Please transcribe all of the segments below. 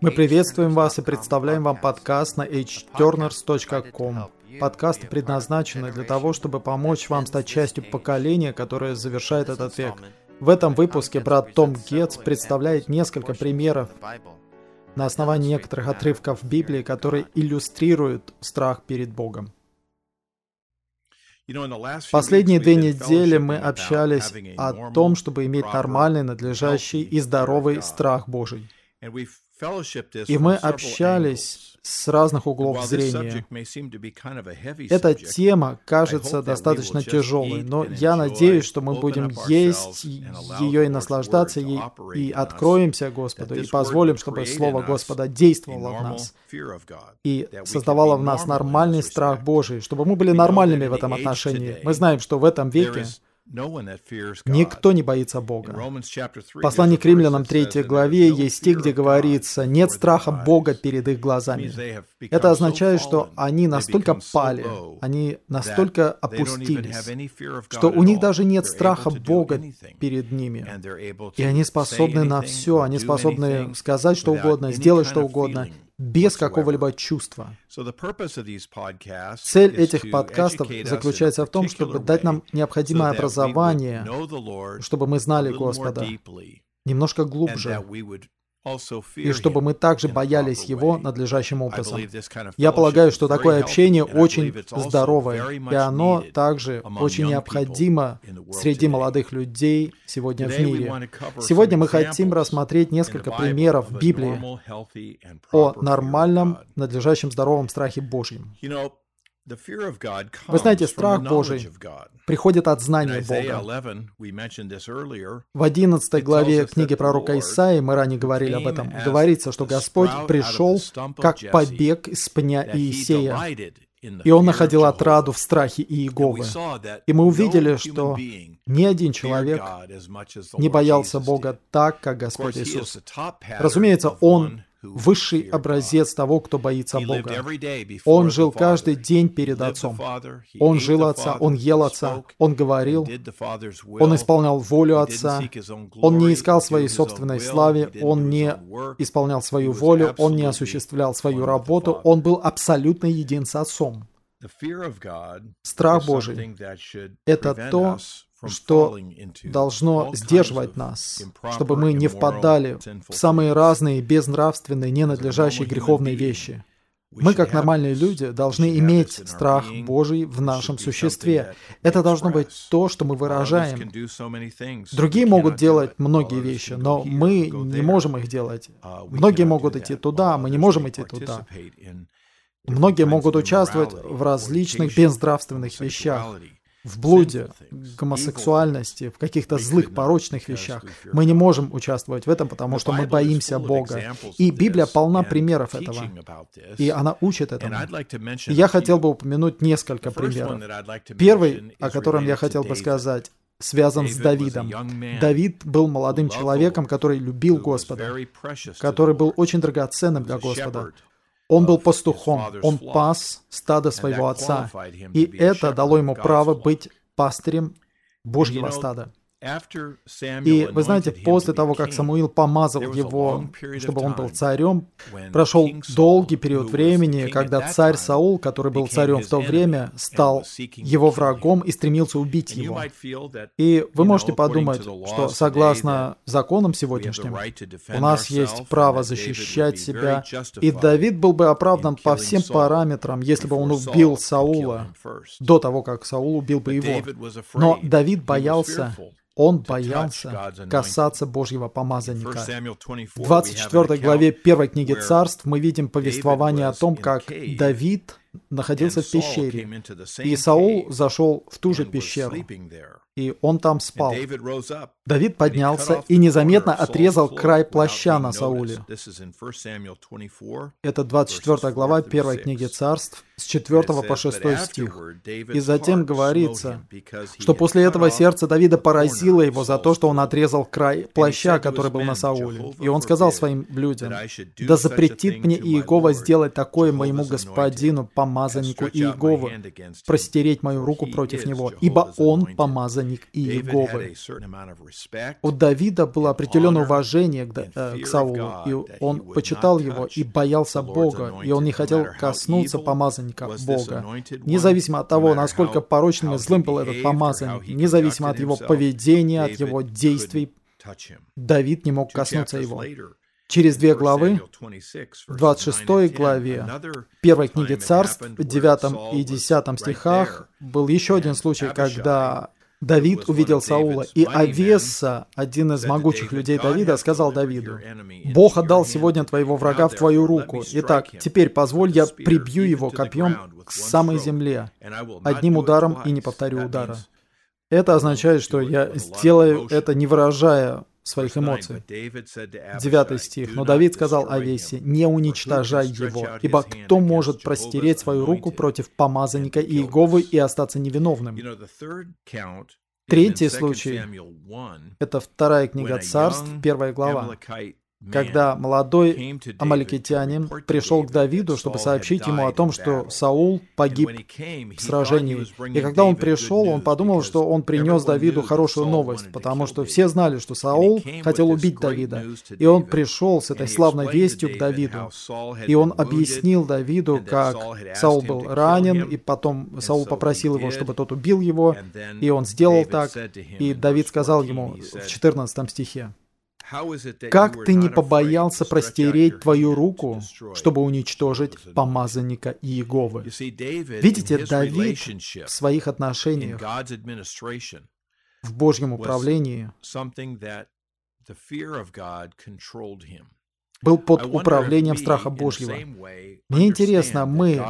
Мы приветствуем вас и представляем вам подкаст на hturners.com. Подкасты предназначены для того, чтобы помочь вам стать частью поколения, которое завершает этот век. В этом выпуске брат Том Гетц представляет несколько примеров на основании некоторых отрывков Библии, которые иллюстрируют страх перед Богом. Последние две недели мы общались о том, чтобы иметь нормальный, надлежащий и здоровый страх Божий. И мы общались с разных углов зрения. Эта тема кажется достаточно тяжелой, но я надеюсь, что мы будем есть ее и наслаждаться ей, и откроемся Господу, и позволим, чтобы Слово Господа действовало в нас, и создавало в нас нормальный страх Божий, чтобы мы были нормальными в этом отношении. Мы знаем, что в этом веке Никто не боится Бога. В послании к римлянам 3 главе есть стих, где говорится, «Нет страха Бога перед их глазами». Это означает, что они настолько пали, они настолько опустились, что у них даже нет страха Бога перед ними. И они способны на все, они способны сказать что угодно, сделать что угодно, без какого-либо чувства. Цель этих подкастов заключается в том, чтобы дать нам необходимое образование, чтобы мы знали Господа немножко глубже, и чтобы мы также боялись его надлежащим образом. Я полагаю, что такое общение очень здоровое, и оно также очень необходимо среди молодых людей сегодня в мире. Сегодня мы хотим рассмотреть несколько примеров в Библии о нормальном, надлежащем здоровом страхе Божьем. Вы знаете, страх Божий приходит от знания Бога. В 11 главе книги пророка Исаии, мы ранее говорили об этом, говорится, что Господь пришел как побег из пня Иисея, и он находил отраду в страхе Иеговы. И мы увидели, что ни один человек не боялся Бога так, как Господь Иисус. Разумеется, Он высший образец того, кто боится Бога. Он жил каждый день перед Отцом. Он жил Отца, он ел Отца, он говорил, он исполнял волю Отца, он не искал своей собственной славы, он не исполнял свою волю, он не осуществлял свою работу, он был абсолютно един с Отцом. Страх Божий — это то, что должно сдерживать нас, чтобы мы не впадали в самые разные безнравственные, ненадлежащие греховные вещи. Мы, как нормальные люди, должны иметь страх Божий в нашем существе. Это должно быть то, что мы выражаем. Другие могут делать многие вещи, но мы не можем их делать. Многие могут идти туда, мы не можем идти туда. Многие могут участвовать в различных безнравственных вещах в блуде, гомосексуальности, в каких-то злых, порочных вещах. Мы не можем участвовать в этом, потому что мы боимся Бога. И Библия полна примеров этого. И она учит этому. И я хотел бы упомянуть несколько примеров. Первый, о котором я хотел бы сказать, связан с Давидом. Давид был молодым человеком, который любил Господа, который был очень драгоценным для Господа. Он был пастухом, он пас стадо своего отца, и это дало ему право быть пастырем Божьего стада. И вы знаете, после того, как Самуил помазал его, чтобы он был царем, прошел долгий период времени, когда царь Саул, который был царем в то время, стал его врагом и стремился убить его. И вы можете подумать, что согласно законам сегодняшним, у нас есть право защищать себя, и Давид был бы оправдан по всем параметрам, если бы он убил Саула до того, как Саул убил бы его. Но Давид боялся он боялся касаться Божьего помазанника. В 24 главе первой книги царств мы видим повествование о том, как Давид находился в пещере, и Саул зашел в ту же пещеру. и он там спал. Давид поднялся и незаметно отрезал край плаща на Сауле. Это 24 глава 1 книги царств, с 4 по 6 стих. И затем говорится, что после этого сердце Давида поразило его за то, что он отрезал край плаща, который был на Сауле. И он сказал своим людям, «Да запретит мне Иегова сделать такое моему господину, помазаннику Иегова, простереть мою руку против него, ибо он помазанник помазанник Иеговы. у Давида было определенное уважение к, э, к Саулу, и он почитал его и боялся Бога, и он не хотел коснуться помазанника Бога. Независимо от того, насколько порочным и злым был этот помазанник, независимо от его поведения, от его действий, Давид не мог коснуться его. Через две главы, в 26 главе первой книги Царств, в 9 и 10 стихах, был еще один случай, когда Давид увидел Саула, и Авеса, один из могучих людей Давида, сказал Давиду, «Бог отдал сегодня твоего врага в твою руку. Итак, теперь позволь, я прибью его копьем к самой земле, одним ударом и не повторю удара». Это означает, что я сделаю это, не выражая своих эмоций. Девятый стих. «Но Давид сказал Авесе, не уничтожай его, ибо кто может простереть свою руку против помазанника Иеговы и остаться невиновным?» Третий случай — это вторая книга царств, первая глава когда молодой амаликитянин пришел к Давиду, чтобы сообщить ему о том, что Саул погиб в сражении. И когда он пришел, он подумал, что он принес Давиду хорошую новость, потому что все знали, что Саул хотел убить Давида. И он пришел с этой славной вестью к Давиду. И он объяснил Давиду, как Саул был ранен, и потом Саул попросил его, чтобы тот убил его, и он сделал так. И Давид сказал ему в 14 стихе, как ты не побоялся простереть твою руку, чтобы уничтожить помазанника Иеговы? Видите, Давид в своих отношениях, в Божьем управлении, был под управлением страха Божьего. Мне интересно, мы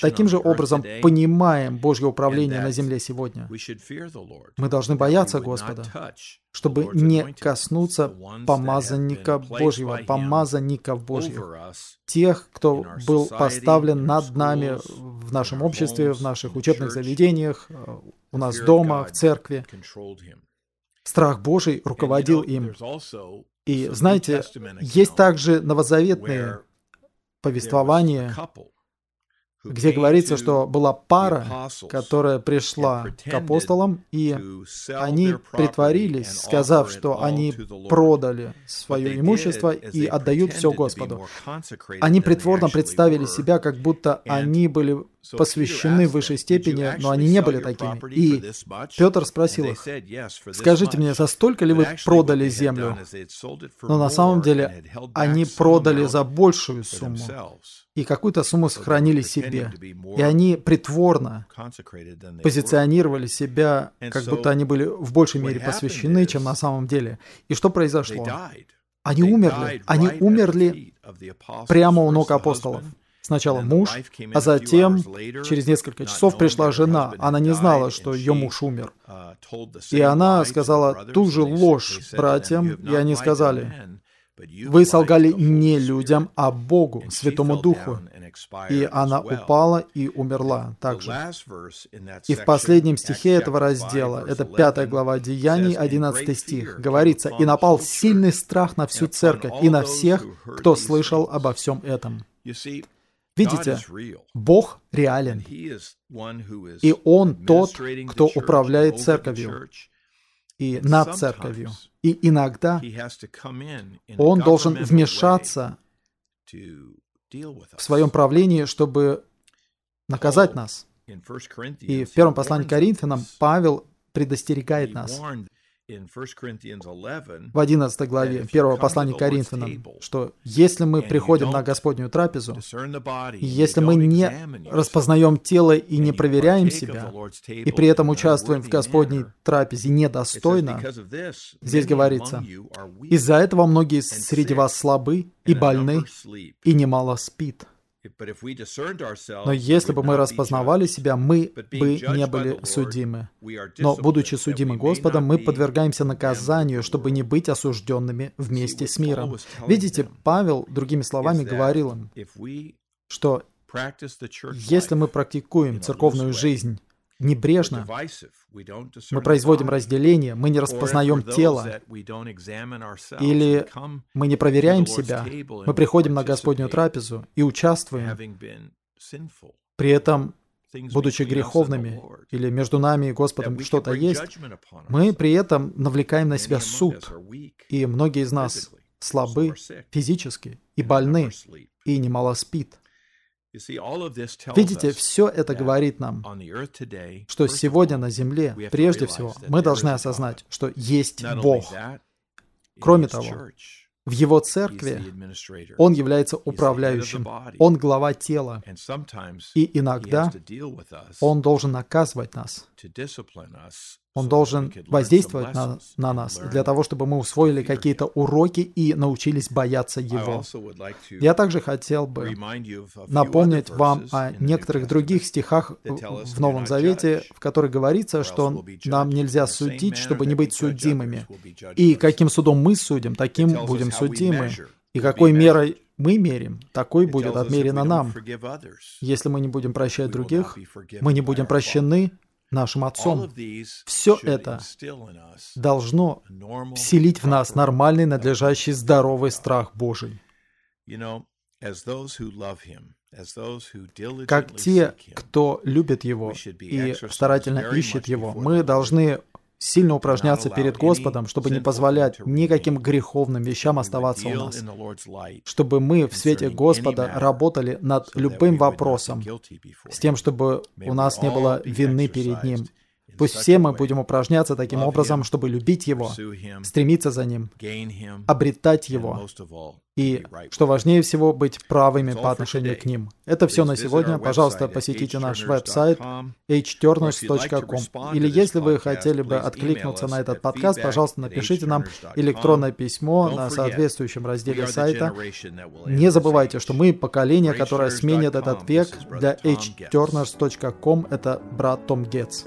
таким же образом понимаем Божье управление на земле сегодня. Мы должны бояться Господа, чтобы не коснуться помазанника Божьего, помазанников Божьих, тех, кто был поставлен над нами в нашем обществе, в наших учебных заведениях, у нас дома, в церкви. Страх Божий руководил им. И знаете, есть также новозаветные повествования, где говорится, что была пара, которая пришла к апостолам, и они притворились, сказав, что они продали свое имущество и отдают все Господу. Они притворно представили себя, как будто они были посвящены в высшей степени, но они не были такими. И Петр спросил их, «Скажите мне, за столько ли вы продали землю?» Но на самом деле они продали за большую сумму и какую-то сумму сохранили себе. И они притворно позиционировали себя, как будто они были в большей мере посвящены, чем на самом деле. И что произошло? Они умерли. Они умерли прямо у ног апостолов. Сначала муж, а затем, через несколько часов, пришла жена. Она не знала, что ее муж умер. И она сказала ту же ложь братьям, и они сказали, «Вы солгали не людям, а Богу, Святому Духу». И она упала и умерла также. И в последнем стихе этого раздела, это пятая глава Деяний, 11 стих, говорится, «И напал сильный страх на всю церковь и на всех, кто слышал обо всем этом». Видите, Бог реален, и Он тот, кто управляет церковью и над церковью. И иногда Он должен вмешаться в своем правлении, чтобы наказать нас. И в первом послании к Коринфянам Павел предостерегает нас в 11 главе 1 послания к Коринфянам, что если мы приходим на Господнюю трапезу, и если мы не распознаем тело и не проверяем себя, и при этом участвуем в Господней трапезе недостойно, здесь говорится, из-за этого многие среди вас слабы и больны, и немало спит. Но если бы мы распознавали себя, мы бы не были судимы. Но, будучи судимы Господом, мы подвергаемся наказанию, чтобы не быть осужденными вместе с миром. Видите, Павел, другими словами, говорил им, что если мы практикуем церковную жизнь небрежно, мы производим разделение, мы не распознаем тело, или мы не проверяем себя, мы приходим на Господнюю трапезу и участвуем, при этом будучи греховными, или между нами и Господом что-то есть, мы при этом навлекаем на себя суд. И многие из нас слабы физически и больны, и немало спит. Видите, все это говорит нам, что сегодня на Земле, прежде всего, мы должны осознать, что есть Бог. Кроме того, в его церкви он является управляющим, он глава тела, и иногда он должен наказывать нас, он должен воздействовать на, на нас для того, чтобы мы усвоили какие-то уроки и научились бояться Его. Я также хотел бы напомнить вам о некоторых других стихах в Новом Завете, в которых говорится, что нам нельзя судить, чтобы не быть судимыми. И каким судом мы судим, таким будем судимы. И какой мерой мы мерим, такой будет отмерено нам. Если мы не будем прощать других, мы не будем прощены, нашим Отцом. Все это должно вселить в нас нормальный, надлежащий, здоровый страх Божий. Как те, кто любит Его и старательно ищет Его, мы должны сильно упражняться перед Господом, чтобы не позволять никаким греховным вещам оставаться у нас, чтобы мы в свете Господа работали над любым вопросом, с тем, чтобы у нас не было вины перед Ним, Пусть все мы будем упражняться таким образом, чтобы любить Его, стремиться за Ним, обретать Его и, что важнее всего, быть правыми по отношению к Ним. Это все на сегодня. Пожалуйста, посетите наш веб-сайт hturners.com. Или если вы хотели бы откликнуться на этот подкаст, пожалуйста, напишите нам электронное письмо на соответствующем разделе сайта. Не забывайте, что мы поколение, которое сменит этот век. Для hturners.com это брат Том Гетц.